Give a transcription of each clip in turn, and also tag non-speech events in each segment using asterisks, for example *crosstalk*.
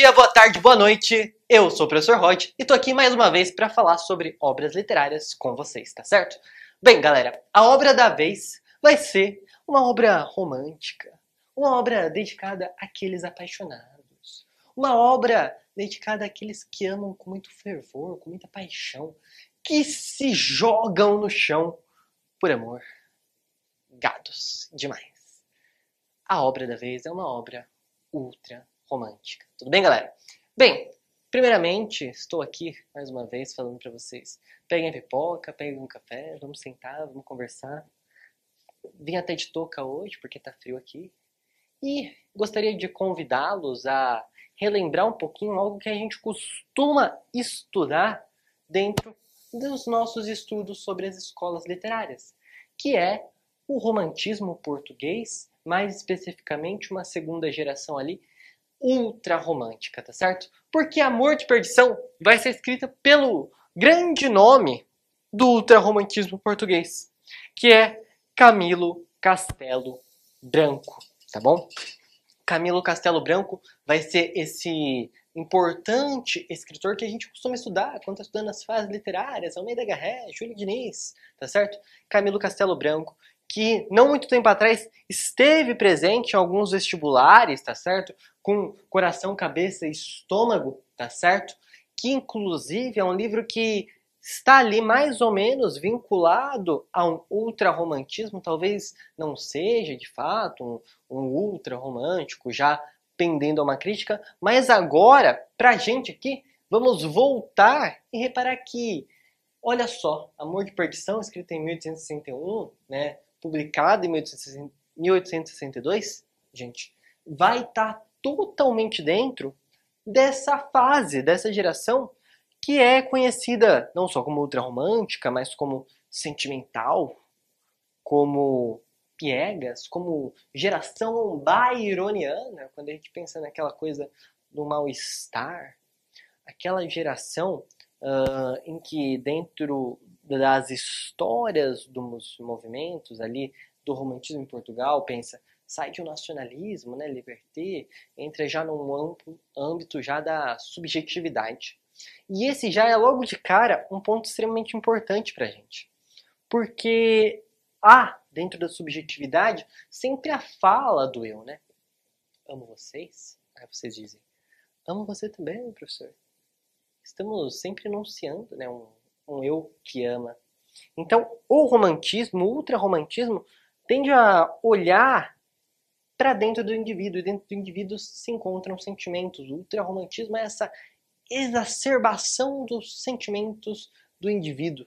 dia, boa tarde, boa noite. Eu sou o professor Rod e tô aqui mais uma vez para falar sobre obras literárias com vocês, tá certo? Bem, galera, a obra da vez vai ser uma obra romântica, uma obra dedicada àqueles apaixonados, uma obra dedicada àqueles que amam com muito fervor, com muita paixão, que se jogam no chão por amor. Gados demais. A obra da vez é uma obra ultra romântica. Tudo bem, galera? Bem, primeiramente, estou aqui mais uma vez falando para vocês. Peguem a pipoca, peguem um café, vamos sentar, vamos conversar. Vim até de touca hoje porque tá frio aqui. E gostaria de convidá-los a relembrar um pouquinho algo que a gente costuma estudar dentro dos nossos estudos sobre as escolas literárias, que é o romantismo português, mais especificamente uma segunda geração ali ultra romântica, tá certo? Porque Amor de Perdição vai ser escrita pelo grande nome do ultra-romantismo português, que é Camilo Castelo Branco, tá bom? Camilo Castelo Branco vai ser esse importante escritor que a gente costuma estudar quando está estudando as fases literárias, Almeida Garré, Júlio Diniz, tá certo? Camilo Castelo Branco, que não muito tempo atrás esteve presente em alguns vestibulares, tá certo? Com coração, cabeça e estômago, tá certo? Que inclusive é um livro que está ali mais ou menos vinculado a um ultra-romantismo, talvez não seja de fato um, um ultra-romântico, já pendendo a uma crítica, mas agora, pra gente aqui, vamos voltar e reparar que, olha só, Amor de Perdição, escrito em 1861, né, publicado em 1862, gente, vai estar tá totalmente dentro dessa fase, dessa geração que é conhecida não só como ultra-romântica, mas como sentimental, como piegas, como geração byroniana, quando a gente pensa naquela coisa do mal-estar, aquela geração uh, em que dentro das histórias dos movimentos ali do romantismo em Portugal, pensa, sai de um nacionalismo, né, liberté, entra já num amplo âmbito já da subjetividade. E esse já é logo de cara um ponto extremamente importante para a gente. Porque há, dentro da subjetividade, sempre a fala do eu, né? Amo vocês? Aí vocês dizem, amo você também, professor. Estamos sempre enunciando né, um, um eu que ama. Então, o romantismo, o ultra-romantismo, tende a olhar para dentro do indivíduo, e dentro do indivíduo se encontram sentimentos. O ultra-romantismo é essa exacerbação dos sentimentos do indivíduo.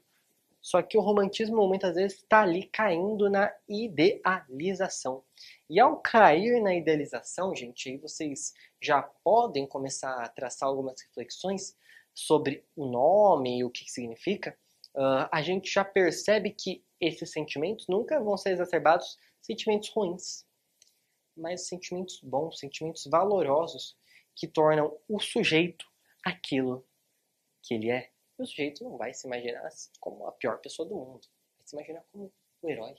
Só que o romantismo muitas vezes está ali caindo na idealização. E ao cair na idealização, gente, aí vocês já podem começar a traçar algumas reflexões sobre o nome e o que significa. Uh, a gente já percebe que esses sentimentos nunca vão ser exacerbados sentimentos ruins, mas sentimentos bons, sentimentos valorosos que tornam o sujeito aquilo que ele é. E o sujeito não vai se imaginar como a pior pessoa do mundo. Vai se imaginar como o herói.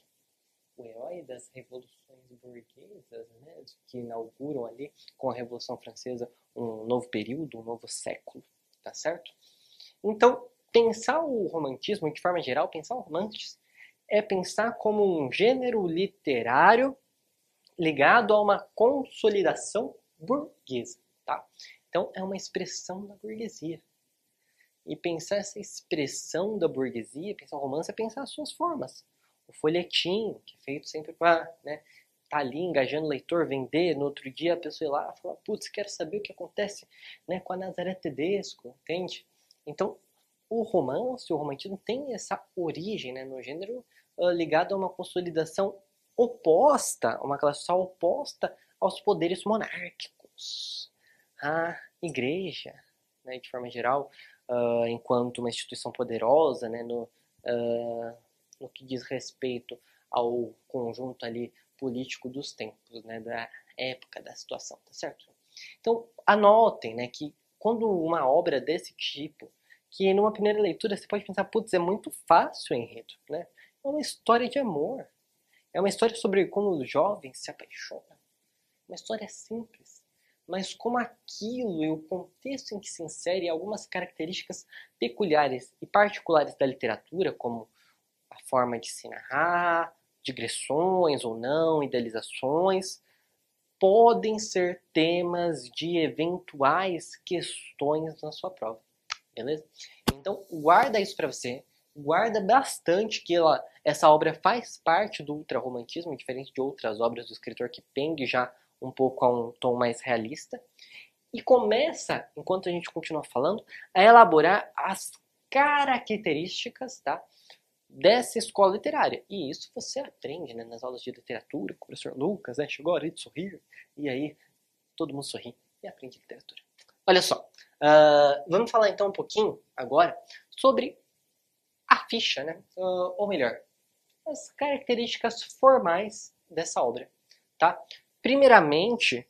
O herói das revoluções burguesas, né, que inauguram ali com a Revolução Francesa um novo período, um novo século, tá certo? Então, pensar o romantismo, de forma geral, pensar o romance é pensar como um gênero literário ligado a uma consolidação burguesa, tá? Então, é uma expressão da burguesia. E pensar essa expressão da burguesia, pensar o romance, é pensar as suas formas. O folhetim, que é feito sempre para né, tá ali engajando o leitor, vender, no outro dia a pessoa ir lá e falar, putz, quero saber o que acontece né, com a Nazaré Tedesco, entende? Então, o romance, o romantismo tem essa origem né, no gênero uh, ligado a uma consolidação oposta, uma classe social oposta aos poderes monárquicos a igreja, né, de forma geral, uh, enquanto uma instituição poderosa, né, no, uh, no que diz respeito ao conjunto ali político dos tempos, né, da época, da situação, tá certo? Então, anotem, né, que quando uma obra desse tipo, que numa primeira leitura você pode pensar, putz, é muito fácil enredo, né? É uma história de amor. É uma história sobre como os jovens se apaixonam. Uma história simples mas como aquilo e o contexto em que se insere algumas características peculiares e particulares da literatura, como a forma de se narrar, digressões ou não, idealizações, podem ser temas de eventuais questões na sua prova. Beleza? Então, guarda isso para você. Guarda bastante que ela, essa obra faz parte do ultrarromantismo, diferente de outras obras do escritor que pende já um pouco a um tom mais realista. E começa, enquanto a gente continua falando, a elaborar as características tá, dessa escola literária. E isso você aprende né, nas aulas de literatura com o professor Lucas, né? Chegou a hora de sorrir, e aí todo mundo sorri e aprende literatura. Olha só, uh, vamos falar então um pouquinho agora sobre ficha, né? Uh, ou melhor, as características formais dessa obra, tá? Primeiramente,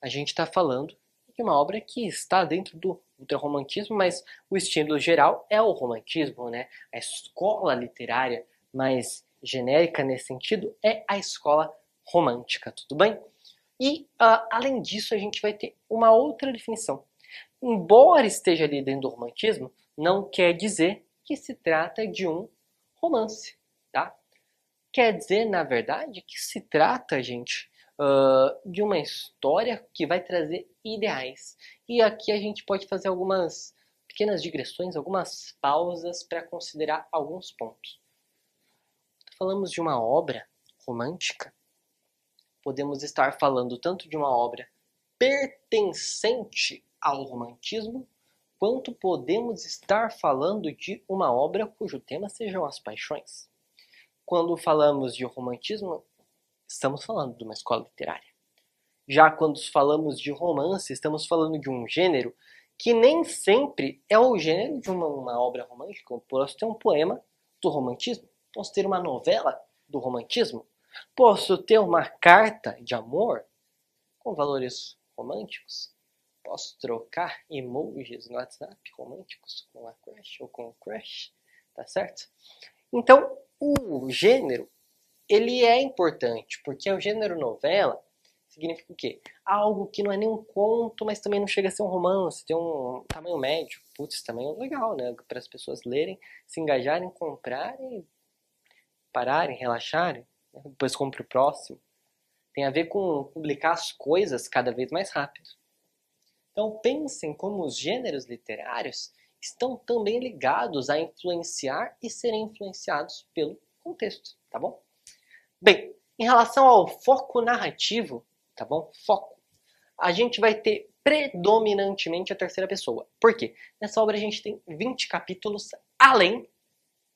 a gente está falando de uma obra que está dentro do ultrarromantismo, mas o estilo geral é o romantismo, né? A escola literária mais genérica nesse sentido é a escola romântica, tudo bem? E, uh, além disso, a gente vai ter uma outra definição. Embora esteja ali dentro do romantismo, não quer dizer que se trata de um romance, tá? Quer dizer, na verdade, que se trata, gente, uh, de uma história que vai trazer ideais. E aqui a gente pode fazer algumas pequenas digressões, algumas pausas para considerar alguns pontos. Falamos de uma obra romântica, podemos estar falando tanto de uma obra pertencente ao romantismo, quanto podemos estar falando de uma obra cujo tema sejam as paixões. Quando falamos de romantismo, estamos falando de uma escola literária. Já quando falamos de romance, estamos falando de um gênero que nem sempre é o gênero de uma, uma obra romântica. posso ter um poema do romantismo, posso ter uma novela do romantismo, posso ter uma carta de amor com valores românticos, posso trocar emojis no WhatsApp românticos com a crush ou com o crush, tá certo? Então, o gênero ele é importante, porque o gênero novela significa o quê? Algo que não é nem um conto, mas também não chega a ser um romance, tem um tamanho médio. Putz, tamanho legal, né? Para as pessoas lerem, se engajarem, comprarem, pararem, relaxarem, né? depois compre o próximo. Tem a ver com publicar as coisas cada vez mais rápido. Então pensem como os gêneros literários estão também ligados a influenciar e serem influenciados pelo contexto, tá bom? Bem, em relação ao foco narrativo, tá bom? Foco. A gente vai ter predominantemente a terceira pessoa. Por quê? Nessa obra a gente tem 20 capítulos além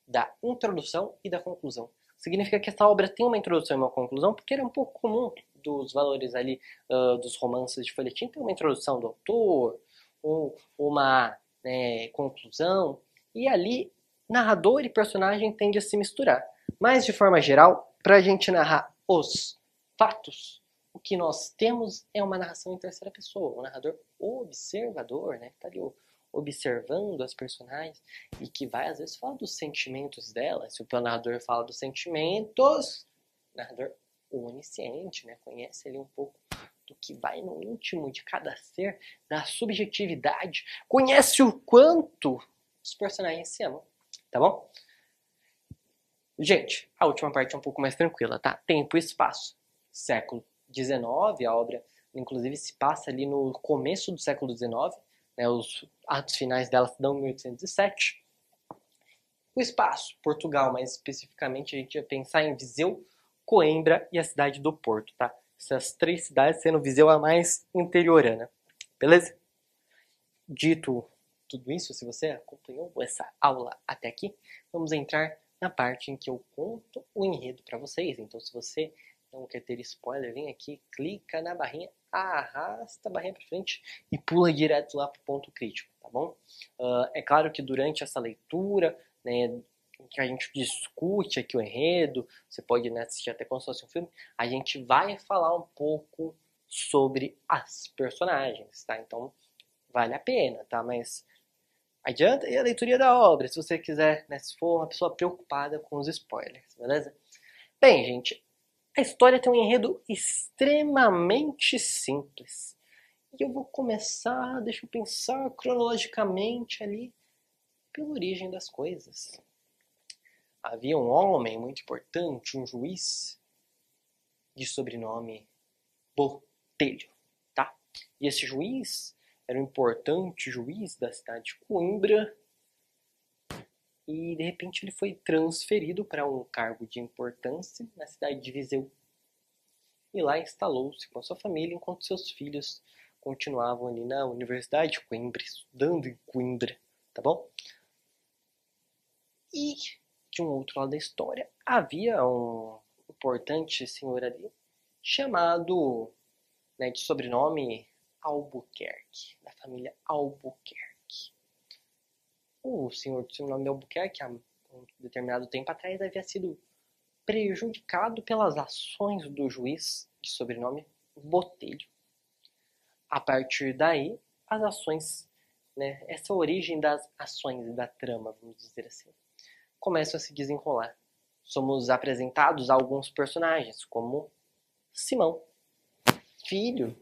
da introdução e da conclusão. Significa que essa obra tem uma introdução e uma conclusão, porque era um pouco comum dos valores ali uh, dos romances de folhetim ter uma introdução do autor, ou uma né, conclusão, e ali narrador e personagem tende a se misturar. Mas de forma geral, para a gente narrar os fatos, o que nós temos é uma narração em terceira pessoa, um narrador observador, né? Que tá ali observando as personagens e que vai às vezes falar dos sentimentos dela. Se o narrador fala dos sentimentos, o narrador onisciente, né? Conhece ali um pouco do que vai no íntimo de cada ser, da subjetividade, conhece o quanto os personagens se amam, tá bom? Gente, a última parte é um pouco mais tranquila, tá? Tempo e espaço. Século XIX, a obra inclusive se passa ali no começo do século XIX, né, os atos finais dela se dão em 1807. O espaço, Portugal, mais especificamente a gente ia pensar em Viseu, Coimbra e a cidade do Porto, tá? Essas três cidades sendo Viseu a mais interiorana, beleza? Dito tudo isso, se você acompanhou essa aula até aqui, vamos entrar na parte em que eu conto o enredo para vocês. Então, se você não quer ter spoiler, vem aqui, clica na barrinha, arrasta a barrinha para frente e pula direto lá para o ponto crítico, tá bom? Uh, é claro que durante essa leitura, né, que a gente discute aqui o enredo, você pode né, assistir até como se fosse um filme, a gente vai falar um pouco sobre as personagens, tá? Então, vale a pena, tá? Mas adianta e a leitura da obra, se você quiser, né, se for uma pessoa preocupada com os spoilers, beleza? Bem, gente, a história tem um enredo extremamente simples E eu vou começar, deixa eu pensar cronologicamente ali, pela origem das coisas. Havia um homem muito importante, um juiz, de sobrenome Botelho, tá? E esse juiz era um importante juiz da cidade de Coimbra e de repente ele foi transferido para um cargo de importância na cidade de Viseu. E lá instalou-se com a sua família enquanto seus filhos continuavam ali na Universidade de Coimbra, estudando em Coimbra, tá bom? E de um outro lado da história havia um importante senhor ali chamado né, de sobrenome Albuquerque, da família Albuquerque o senhor do sobrenome Albuquerque, há um determinado tempo atrás, havia sido prejudicado pelas ações do juiz de sobrenome Botelho. A partir daí, as ações, né, essa origem das ações da trama, vamos dizer assim, começam a se desenrolar. Somos apresentados a alguns personagens, como Simão, filho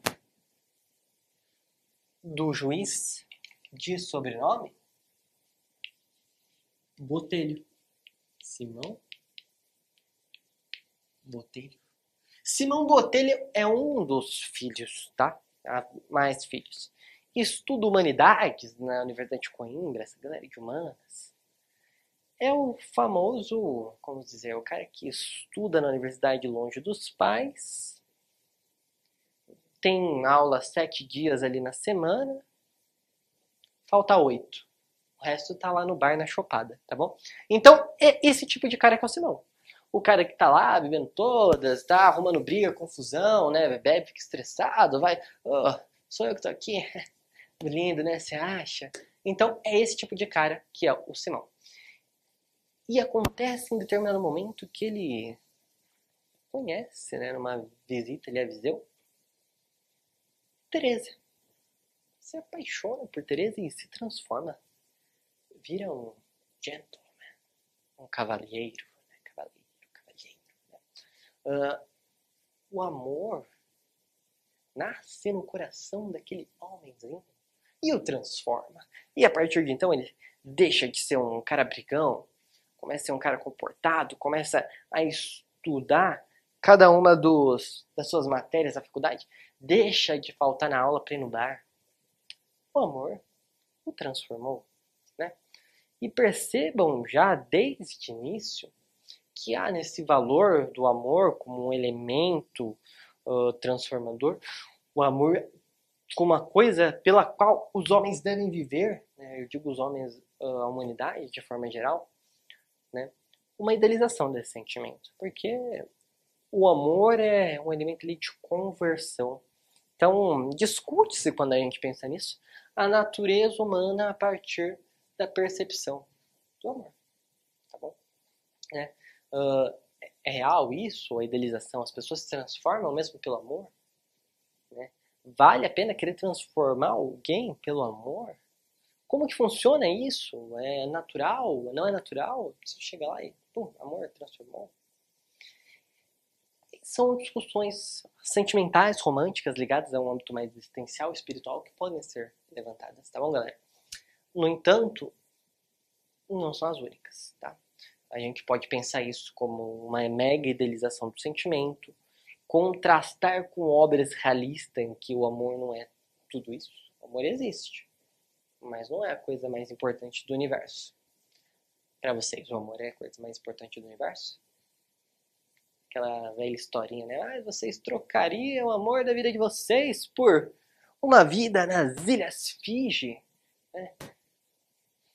do juiz de sobrenome Botelho. Simão Botelho. Simão Botelho é um dos filhos, tá? Há mais filhos. Estuda humanidades na Universidade de Coimbra, essa galera de humanas. É o famoso, como dizer, o cara que estuda na universidade longe dos pais. Tem aula sete dias ali na semana. Falta oito. O resto tá lá no bar, na chopada, tá bom? Então, é esse tipo de cara que é o Simão. O cara que tá lá bebendo todas, tá arrumando briga, confusão, né? Bebe, fica estressado, vai. Oh, sou eu que tô aqui. *laughs* Lindo, né? Você acha? Então, é esse tipo de cara que é o Simão. E acontece em determinado momento que ele conhece, né? Numa visita ali a Viseu, Tereza. Se apaixona por Tereza e se transforma vira um gentleman, um cavalheiro, né? cavalheiro, cavalheiro. Né? Uh, o amor nasce no coração daquele homenzinho e o transforma. E a partir de então ele deixa de ser um cara brigão, começa a ser um cara comportado, começa a estudar cada uma dos, das suas matérias da faculdade, deixa de faltar na aula para ir no bar. O amor o transformou. E percebam já desde o início que há nesse valor do amor como um elemento uh, transformador, o amor como uma coisa pela qual os homens devem viver, né? eu digo os homens, uh, a humanidade de forma geral, né? uma idealização desse sentimento, porque o amor é um elemento ali de conversão. Então, discute-se quando a gente pensa nisso, a natureza humana a partir da percepção do amor. Tá bom? É, uh, é real isso, a idealização? As pessoas se transformam mesmo pelo amor? Né? Vale a pena querer transformar alguém pelo amor? Como que funciona isso? É natural? Não é natural? Você chega lá e, pum, amor, transformou. São discussões sentimentais, românticas, ligadas a um âmbito mais existencial, espiritual, que podem ser levantadas, tá bom, galera? No entanto, não são as únicas, tá? A gente pode pensar isso como uma mega idealização do sentimento, contrastar com obras realistas em que o amor não é tudo isso. O amor existe, mas não é a coisa mais importante do universo. Para vocês, o amor é a coisa mais importante do universo? Aquela velha historinha, né? Ah, vocês trocariam o amor da vida de vocês por uma vida nas Ilhas Fiji? Né?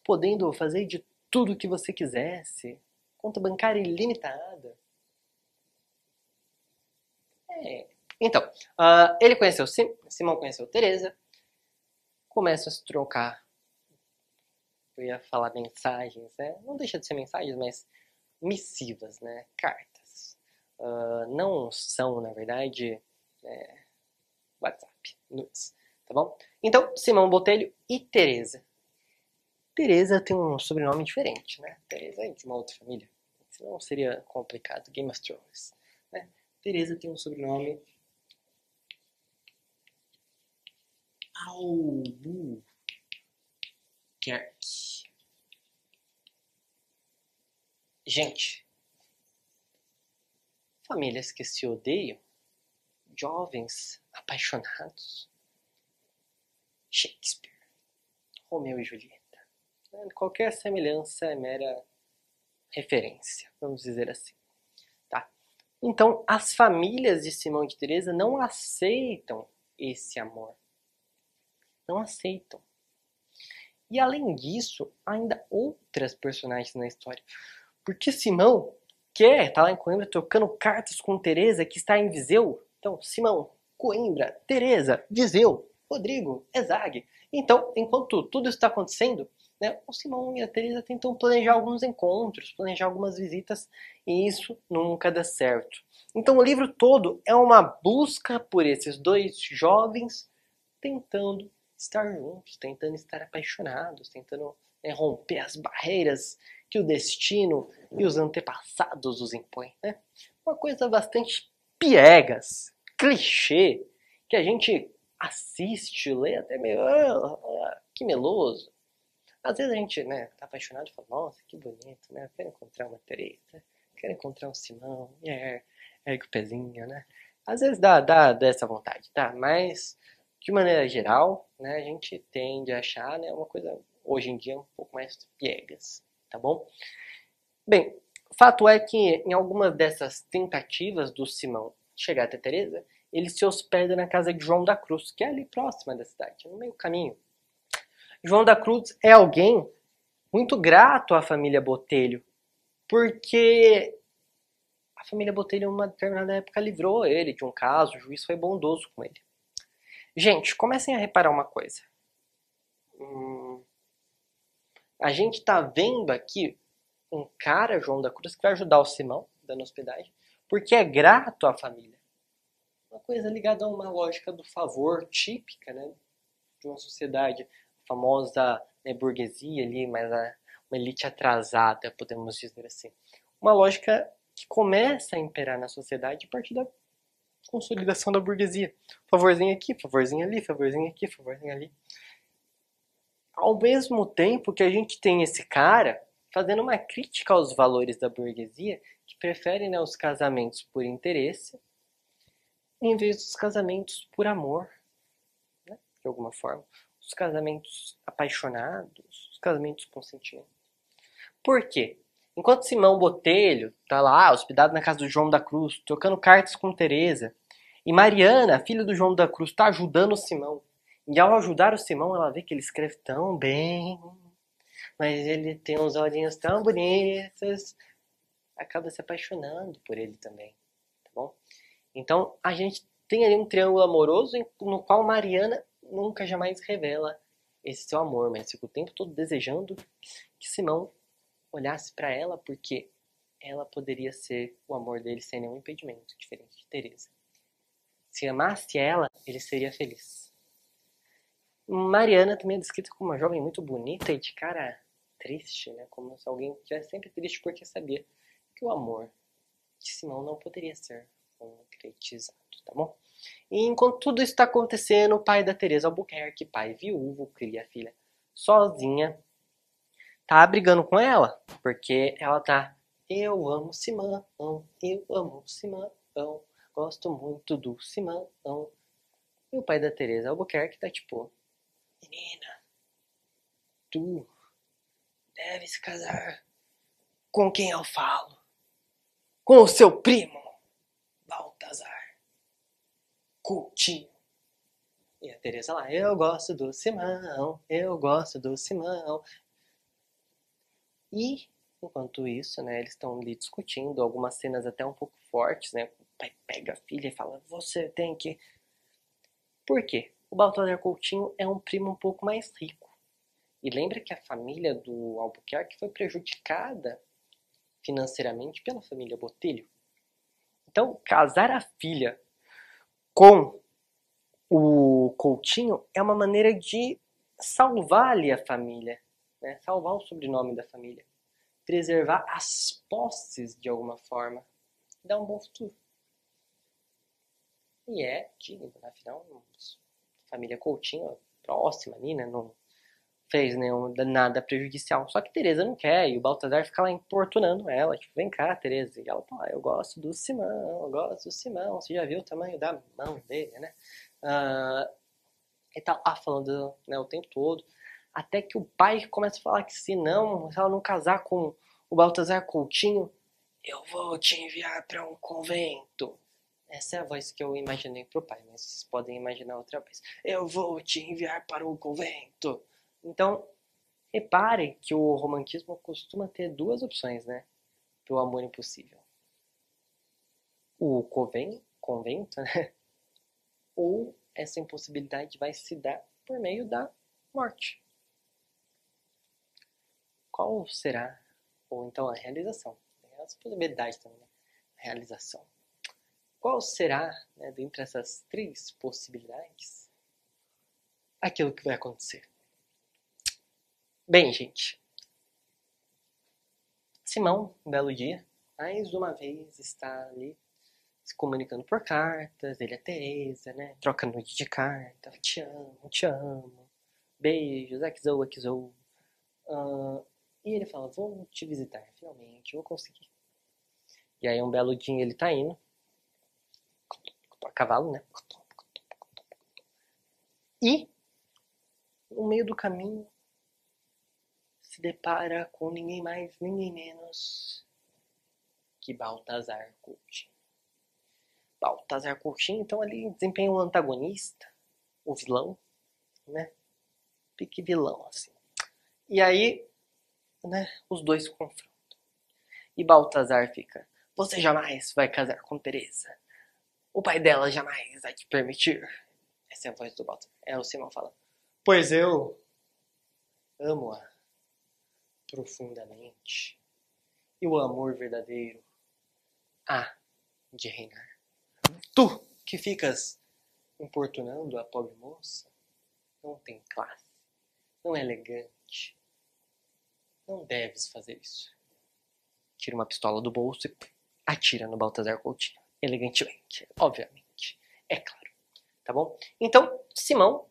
podendo fazer de tudo o que você quisesse, conta bancária ilimitada. É. Então, uh, ele conheceu Sim, Simão conheceu Teresa, começa a se trocar. Eu ia falar mensagens, né? Não deixa de ser mensagens, mas missivas, né? Cartas. Uh, não são, na verdade, é, WhatsApp, nudes, tá bom? Então, Simão Botelho e Teresa Teresa tem um sobrenome diferente, né? Teresa é de uma outra família. Senão seria complicado. Game of Thrones. Né? Teresa tem um sobrenome Albuquerque. Gente, famílias que se odeiam, jovens apaixonados, Shakespeare, Romeu e Julieta. Qualquer semelhança é mera referência, vamos dizer assim. Tá? Então, as famílias de Simão e de Teresa não aceitam esse amor. Não aceitam. E além disso, ainda outras personagens na história. Porque Simão quer estar tá lá em Coimbra trocando cartas com Teresa que está em Viseu. Então, Simão, Coimbra, Teresa, Viseu, Rodrigo, Ezag. Então, enquanto tudo isso está acontecendo, né, o Simão e a Teresa tentam planejar alguns encontros, planejar algumas visitas, e isso nunca dá certo. Então, o livro todo é uma busca por esses dois jovens tentando estar juntos, tentando estar apaixonados, tentando né, romper as barreiras que o destino e os antepassados os impõem. Né? Uma coisa bastante piegas, clichê, que a gente assiste, lê até meio. Ah, que meloso. Às vezes a gente né, tá apaixonado e fala, nossa, que bonito, né? Quero encontrar uma Teresa, quero encontrar um Simão, é, ergue o pezinho, né? Às vezes dá, dá dessa vontade, tá? Mas, de maneira geral, né, a gente tende a achar né, uma coisa, hoje em dia, um pouco mais piegas, tá bom? Bem, fato é que em algumas dessas tentativas do Simão chegar até Teresa, ele se hospeda na casa de João da Cruz, que é ali próxima da cidade, no meio caminho. João da Cruz é alguém muito grato à família Botelho, porque a família Botelho, em uma determinada época, livrou ele de um caso, o juiz foi bondoso com ele. Gente, comecem a reparar uma coisa. Hum, a gente está vendo aqui um cara, João da Cruz, que vai ajudar o Simão, dando hospedagem, porque é grato à família. Uma coisa ligada a uma lógica do favor típica né, de uma sociedade famosa né, burguesia ali, mas a, uma elite atrasada, podemos dizer assim. Uma lógica que começa a imperar na sociedade a partir da consolidação da burguesia. Favorzinho aqui, favorzinho ali, favorzinho aqui, favorzinho ali. Ao mesmo tempo que a gente tem esse cara fazendo uma crítica aos valores da burguesia, que prefere né, os casamentos por interesse, em vez dos casamentos por amor, né, de alguma forma os casamentos apaixonados, os casamentos com sentimento. Por quê? Enquanto Simão Botelho tá lá, hospedado na casa do João da Cruz, trocando cartas com Teresa, e Mariana, filha do João da Cruz, está ajudando o Simão. E ao ajudar o Simão, ela vê que ele escreve tão bem, mas ele tem uns olhinhos tão bonitos, acaba se apaixonando por ele também, tá bom? Então, a gente tem ali um triângulo amoroso no qual Mariana nunca jamais revela esse seu amor, mas fica o tempo todo desejando que Simão olhasse para ela, porque ela poderia ser o amor dele sem nenhum impedimento, diferente de Teresa. Se amasse ela, ele seria feliz. Mariana também é descrita como uma jovem muito bonita e de cara triste, né? Como se alguém estivesse sempre triste porque sabia que o amor de Simão não poderia ser concretizado, tá bom? E enquanto tudo isso está acontecendo, o pai da Teresa Albuquerque, pai viúvo, cria a filha sozinha, tá brigando com ela, porque ela tá eu amo Simão, eu amo Simão, gosto muito do Simão. E o pai da Teresa Albuquerque tá tipo, menina, tu deve se casar com quem eu falo, com o seu primo, Baltazar. Coutinho. E a Teresa lá, eu gosto do Simão, eu gosto do Simão. E, enquanto isso, né, eles estão ali discutindo, algumas cenas até um pouco fortes, né? O pai pega a filha e fala, você tem que... Por quê? O Baltazar Coutinho é um primo um pouco mais rico. E lembra que a família do Albuquerque foi prejudicada financeiramente pela família Botelho. Então, casar a filha com o Coutinho é uma maneira de salvar ali a família, né? salvar o sobrenome da família, preservar as posses de alguma forma, dar um bom futuro. E é digno, afinal, família Coutinho, próxima ali, né? Não fez nenhum, nada prejudicial. Só que Teresa não quer, e o Baltazar fica lá importunando ela, tipo, vem cá, Teresa. E ela fala, ah, eu gosto do Simão, eu gosto do Simão, você já viu o tamanho da mão dele, né? Uh, e tá lá falando né, o tempo todo, até que o pai começa a falar que se não, se ela não casar com o Baltazar Coutinho, eu vou te enviar para um convento. Essa é a voz que eu imaginei pro pai, mas vocês podem imaginar outra vez. Eu vou te enviar para um convento. Então, repare que o romantismo costuma ter duas opções, né? Pro amor impossível. O convento, convento, né? *laughs* Ou essa impossibilidade vai se dar por meio da morte. Qual será, ou então a realização? Tem essa possibilidade também, né? Realização. Qual será, né, dentre essas três possibilidades, aquilo que vai acontecer? Bem, gente. Simão, um belo dia, mais uma vez está ali se comunicando por cartas, ele é Teresa, né? Troca noite de carta, te amo, te amo, beijos, exou, exou. Uh, e ele fala, vou te visitar, finalmente, vou conseguir. E aí um belo dia ele tá indo, a cavalo, né? E, no meio do caminho, se depara com ninguém mais, ninguém menos que Baltazar Coutinho. Baltazar Coutinho, então, ali desempenha um antagonista, o vilão, né? Pique vilão, assim. E aí, né, os dois confrontam. E Baltazar fica, você jamais vai casar com Teresa. O pai dela jamais vai te permitir. Essa é a voz do Baltazar. É o Simão fala, pois eu amo-a profundamente. E o amor verdadeiro há de reinar. Tu que ficas importunando a pobre moça, não tem classe, não é elegante. Não deves fazer isso. Tira uma pistola do bolso e atira no Baltazar Coutinho. Elegantemente, obviamente. É claro. Tá bom? Então, Simão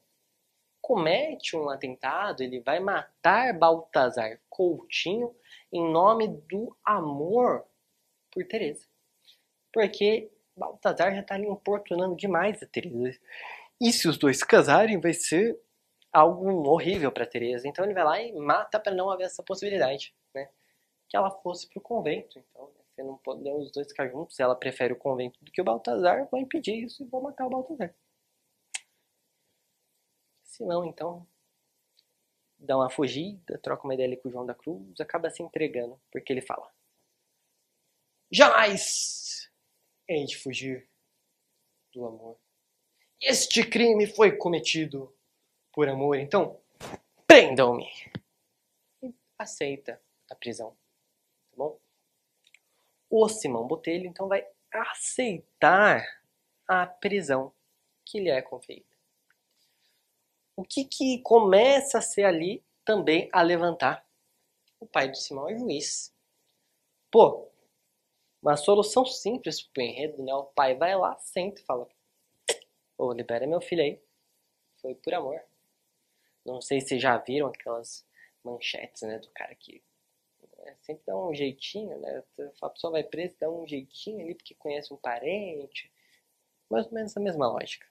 comete um atentado, ele vai matar Baltazar Coutinho em nome do amor por Teresa. Porque Baltazar já está ali importunando demais a Teresa. E se os dois casarem, vai ser algo horrível para Teresa. Então ele vai lá e mata para não haver essa possibilidade, né? Que ela fosse pro convento. Então, você não pode os dois ficar juntos. Se ela prefere o convento do que o Baltazar, vou impedir isso e vou matar o Baltazar. Se não, então, dá uma fugida, troca uma ideia com o João da Cruz, acaba se entregando, porque ele fala: Jamais hei de fugir do amor. Este crime foi cometido por amor, então prendam-me. Aceita a prisão, tá bom? O Simão Botelho então vai aceitar a prisão que lhe é conferida o que, que começa a ser ali também a levantar? O pai do Simão é juiz. Pô, uma solução simples pro enredo, né? O pai vai lá, senta e fala: Ô, libera meu filho aí. Foi por amor. Não sei se já viram aquelas manchetes, né? Do cara que é, sempre dá um jeitinho, né? A pessoa vai presa, dá um jeitinho ali porque conhece um parente. Mais ou menos a mesma lógica.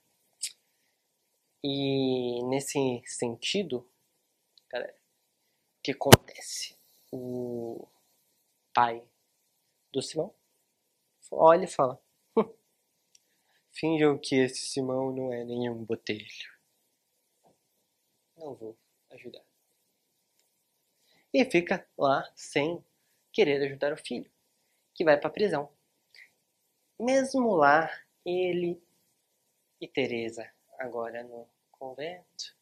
E nesse sentido, galera, o que acontece? O pai do Simão olha e fala: hum, Finjam que esse Simão não é nenhum botelho. Não vou ajudar. E fica lá sem querer ajudar o filho, que vai para a prisão. Mesmo lá, ele e Teresa agora no convento,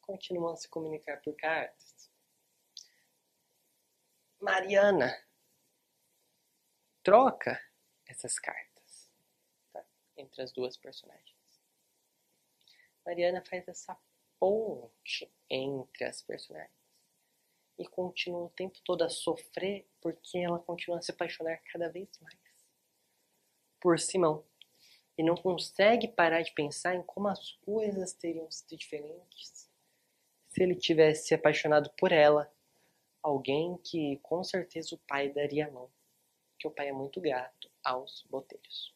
continuam a se comunicar por cartas. Mariana troca essas cartas tá? entre as duas personagens. Mariana faz essa ponte entre as personagens. E continua o tempo todo a sofrer porque ela continua a se apaixonar cada vez mais. Por Simão. E não consegue parar de pensar em como as coisas teriam sido diferentes se ele tivesse se apaixonado por ela, alguém que com certeza o pai daria a mão, que o pai é muito grato aos botelhos.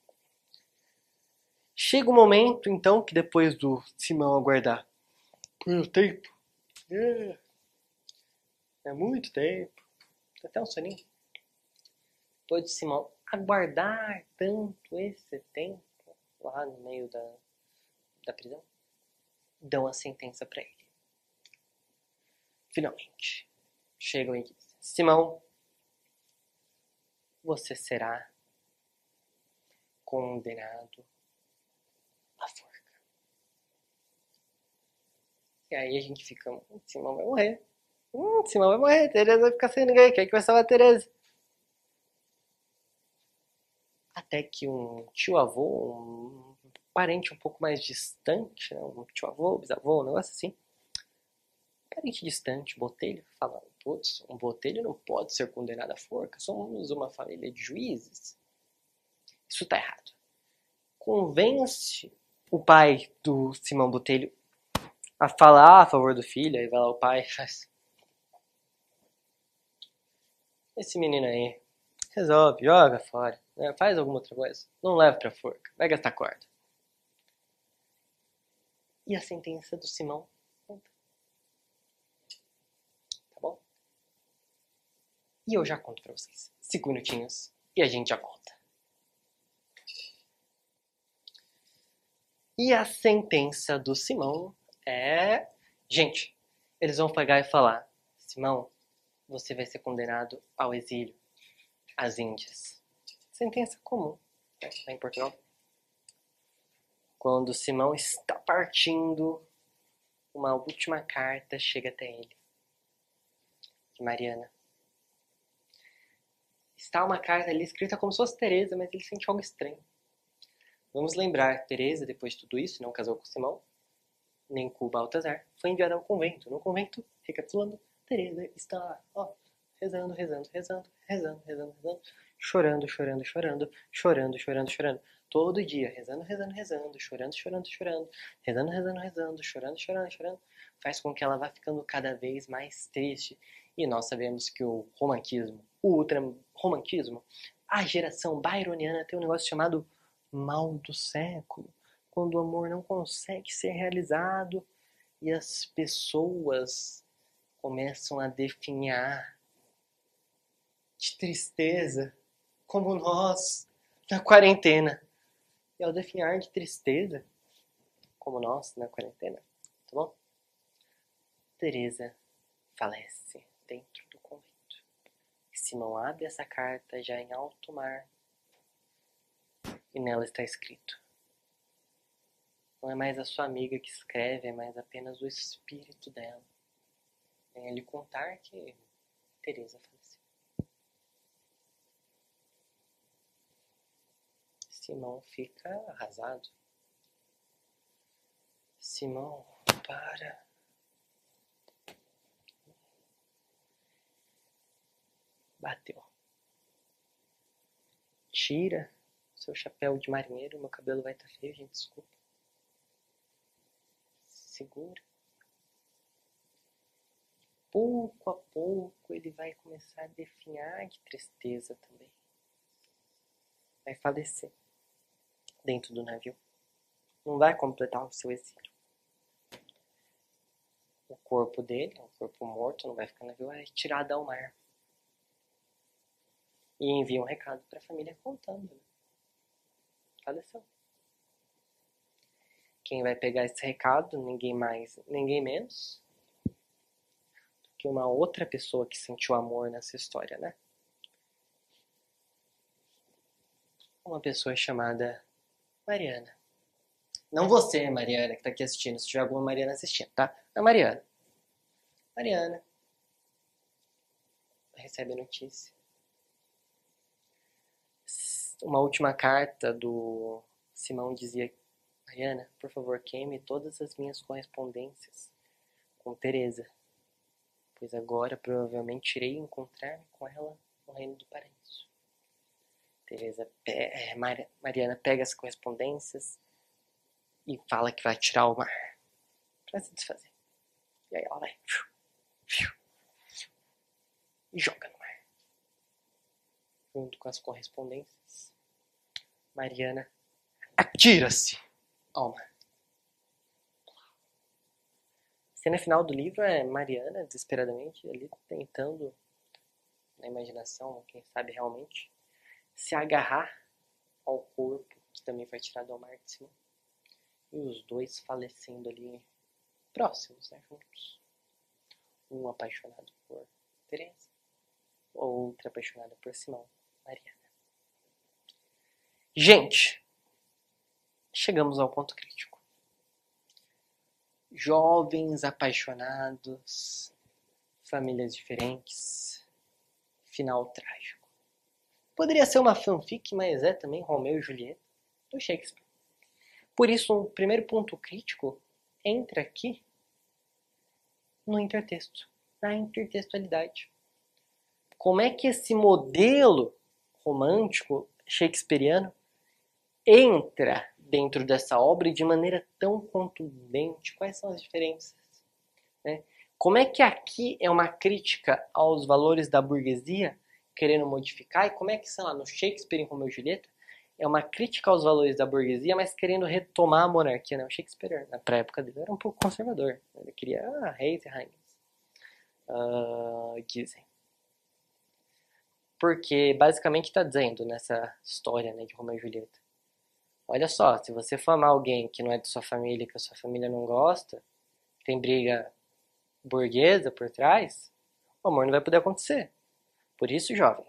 Chega o um momento, então, que depois do Simão aguardar um tempo, é, é muito tempo, até um soninho, depois de Simão aguardar tanto esse tempo lá no meio da, da prisão, dão a sentença para ele. Finalmente, chegam e dizem: Simão, você será condenado à forca. E aí a gente fica: hum, Simão vai morrer. Hum, Simão vai morrer. Tereza vai ficar sem ninguém. Quem é que vai salvar a Tereza? Até que um tio-avô, um parente um pouco mais distante, né? um tio-avô, bisavô, um negócio assim, parente distante, Botelho, fala, putz, um Botelho não pode ser condenado à forca, somos uma família de juízes. Isso tá errado. Convence o pai do Simão Botelho a falar a favor do filho, aí vai lá o pai e faz. Esse menino aí, resolve, joga fora, né? faz alguma outra coisa, não leva pra forca, vai gastar corda. E a sentença do Simão E eu já conto pra vocês. Cinco minutinhos e a gente já volta. E a sentença do Simão é. Gente, eles vão pegar e falar: Simão, você vai ser condenado ao exílio, às Índias. Sentença comum né, lá em Portugal. Quando Simão está partindo, uma última carta chega até ele. De Mariana está uma carta ali escrita como se fosse Teresa, mas ele sente algo estranho. Vamos lembrar, Teresa, depois de tudo isso, não casou com Simão, nem com Baltazar, foi enviada ao convento. No convento, recapitulando, Teresa está lá, ó, rezando, rezando, rezando, rezando, rezando, rezando, chorando, chorando, chorando, chorando, chorando, chorando, todo dia, rezando, rezando, rezando, chorando, chorando, chorando, rezando, rezando, rezando, chorando, chorando, chorando, faz com que ela vá ficando cada vez mais triste. E nós sabemos que o romantismo o ultra-romantismo, a geração byroniana tem um negócio chamado mal do século, quando o amor não consegue ser realizado e as pessoas começam a definhar de tristeza, como nós na quarentena. E ao definhar de tristeza, como nós na quarentena, tá bom? Teresa falece dentro Simão abre essa carta já em alto mar e nela está escrito: Não é mais a sua amiga que escreve, é mais apenas o espírito dela. Vem lhe contar que Teresa faleceu. Simão fica arrasado. Simão, para. Bateu. Tira seu chapéu de marinheiro, meu cabelo vai estar tá feio, gente, desculpa. Segura. Pouco a pouco ele vai começar a definhar de tristeza também. Vai falecer dentro do navio. Não vai completar o seu exílio. O corpo dele, o corpo morto, não vai ficar no navio, é tirado ao mar e envia um recado para a família contando. Né? Faleceu. Quem vai pegar esse recado, ninguém mais, ninguém menos que uma outra pessoa que sentiu amor nessa história, né? Uma pessoa chamada Mariana. Não você, Mariana, que está aqui assistindo, se tiver alguma Mariana assistindo, tá? A Mariana. Mariana recebe a notícia uma última carta do Simão dizia: Mariana, por favor, queime todas as minhas correspondências com Teresa, pois agora provavelmente irei encontrar-me com ela no reino do paraíso. Teresa, é, Mariana pega as correspondências e fala que vai tirar o mar pra se desfazer. E aí ela vai e joga no mar. Junto com as correspondências, Mariana atira-se ao mar. cena final do livro é Mariana, desesperadamente, ali tentando, na imaginação, quem sabe realmente, se agarrar ao corpo que também foi tirado ao cima. E os dois falecendo ali próximos, né, juntos. Um apaixonado por Teresa, outro apaixonado por Simão, Mariana. Gente, chegamos ao ponto crítico jovens apaixonados, famílias diferentes, final trágico. Poderia ser uma fanfic, mas é também Romeu e Julieta do Shakespeare. Por isso, o um primeiro ponto crítico entra aqui no intertexto, na intertextualidade. Como é que esse modelo romântico shakespeariano entra dentro dessa obra e de maneira tão contundente? Quais são as diferenças? Né? Como é que aqui é uma crítica aos valores da burguesia, querendo modificar, e como é que, sei lá, no Shakespeare em Romeu e Julieta, é uma crítica aos valores da burguesia, mas querendo retomar a monarquia. Né? O Shakespeare, na pré-época dele, era um pouco conservador. Ele queria ah, reis e rainhas. Uh, dizem. Porque basicamente está dizendo nessa história né, de Romeu e Julieta Olha só, se você for amar alguém que não é de sua família, que a sua família não gosta, tem briga burguesa por trás, o amor não vai poder acontecer. Por isso, jovem,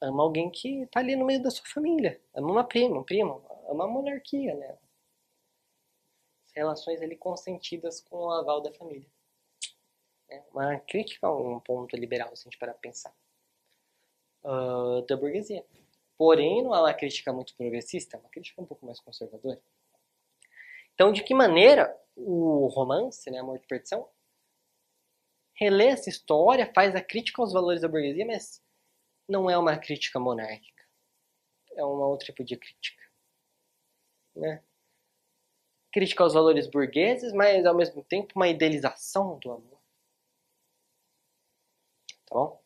ama alguém que tá ali no meio da sua família. Ama uma prima, um primo, ama a monarquia, né? As relações ali consentidas com o aval da família. É uma crítica a um ponto liberal, se a gente parar pra pensar. Uh, da burguesia. Porém, não é uma crítica muito progressista, é uma crítica um pouco mais conservadora. Então, de que maneira o romance, né, Amor de Perdição, relê essa história, faz a crítica aos valores da burguesia, mas não é uma crítica monárquica. É um outro tipo de crítica. Né? Crítica aos valores burgueses, mas ao mesmo tempo uma idealização do amor. Tá bom?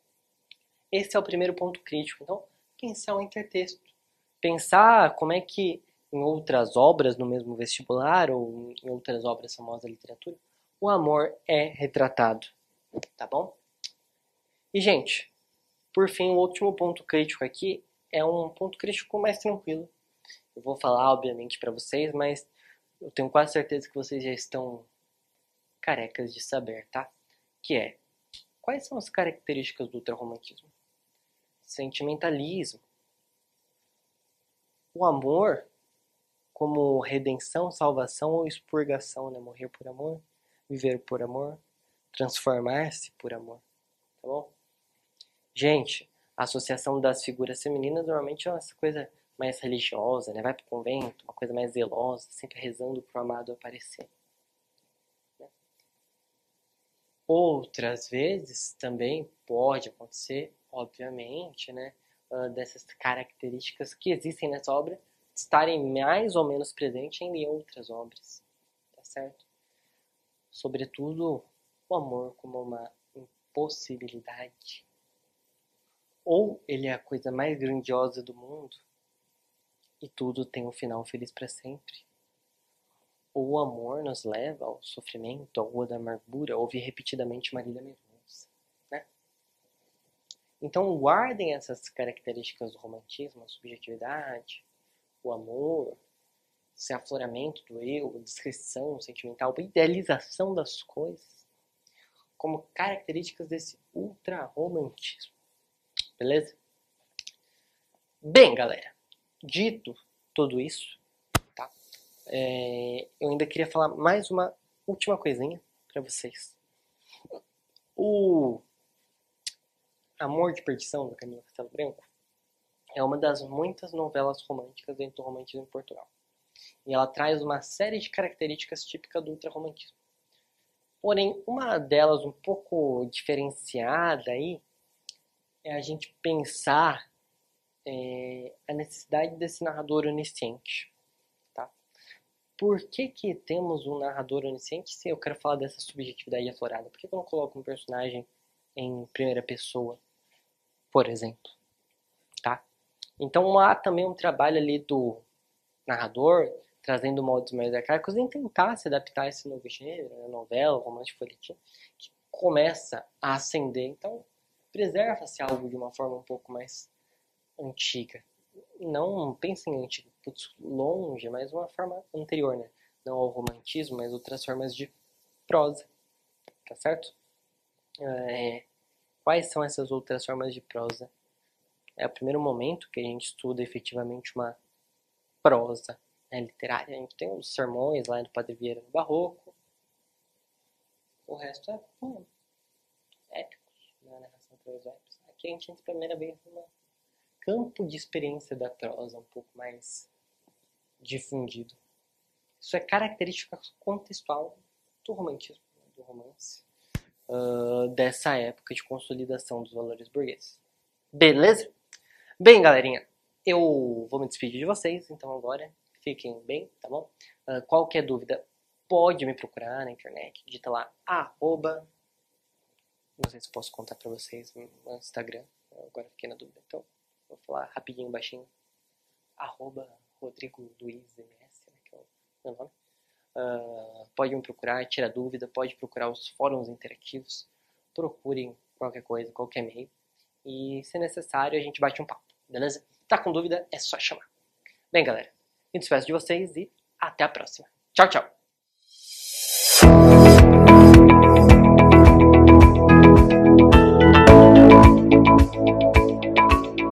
Esse é o primeiro ponto crítico. Então, pensar o intertexto. Pensar como é que em outras obras no mesmo vestibular ou em outras obras famosas da literatura, o amor é retratado. Tá bom? E, gente, por fim, o último ponto crítico aqui é um ponto crítico mais tranquilo. Eu vou falar, obviamente, para vocês, mas eu tenho quase certeza que vocês já estão carecas de saber, tá? Que é, quais são as características do ultrarromantismo? Sentimentalismo. O amor como redenção, salvação ou expurgação, né? Morrer por amor, viver por amor, transformar-se por amor, tá bom? Gente, a associação das figuras femininas normalmente é uma coisa mais religiosa, né? Vai pro convento, uma coisa mais zelosa, sempre rezando pro amado aparecer. Né? Outras vezes também pode acontecer obviamente, né, dessas características que existem nessa obra estarem mais ou menos presentes em outras obras, tá certo? Sobretudo o amor como uma impossibilidade. Ou ele é a coisa mais grandiosa do mundo e tudo tem um final feliz para sempre. Ou o amor nos leva ao sofrimento, à rua da amargura, ouvir repetidamente Marília Mendonça então guardem essas características do romantismo, a subjetividade, o amor, esse afloramento do eu, a descrição sentimental, a idealização das coisas, como características desse ultra-romantismo. Beleza? Bem, galera, dito tudo isso, tá? É, eu ainda queria falar mais uma última coisinha para vocês. O Amor de Perdição, da Camila Castelo Branco, é uma das muitas novelas românticas dentro do romantismo em Portugal. E ela traz uma série de características típicas do ultrarromantismo. Porém, uma delas um pouco diferenciada aí é a gente pensar é a necessidade desse narrador onisciente. Tá? Por que, que temos um narrador onisciente se eu quero falar dessa subjetividade aflorada? Por que, que eu não coloco um personagem em primeira pessoa, por exemplo? Tá? Então há também um trabalho ali do narrador trazendo modos mais arcaicos em tentar se adaptar a esse novo gênero, né? novela, romance folhetim, que começa a ascender. Então preserva-se algo de uma forma um pouco mais antiga. Não pensem em antigo, putz, longe, mas uma forma anterior, né? Não ao romantismo, mas outras formas de prosa, tá certo? É, quais são essas outras formas de prosa? É o primeiro momento que a gente estuda efetivamente uma prosa né, literária. A gente tem os sermões lá do Padre Vieira no Barroco. O resto é hum, épicos, né, narração. Aqui a gente entra a primeira vez no campo de experiência da prosa um pouco mais difundido. Isso é característica contextual do romantismo, né, do romance, uh, dessa época de consolidação dos valores burgueses. Beleza? Bem, galerinha, eu vou me despedir de vocês, então agora fiquem bem, tá bom? Uh, qualquer dúvida, pode me procurar na internet, digita lá, arroba, não sei se posso contar pra vocês no Instagram, agora fiquei na dúvida, então vou falar rapidinho, baixinho, arroba Rodrigo Luiz MS, né, que é o meu nome. Uh, pode me procurar, tira dúvida, pode procurar os fóruns interativos, procurem qualquer coisa, qualquer e-mail, e se necessário a gente bate um papo, beleza? Tá com dúvida, é só chamar. Bem, galera, me despeço de vocês e até a próxima. Tchau, tchau!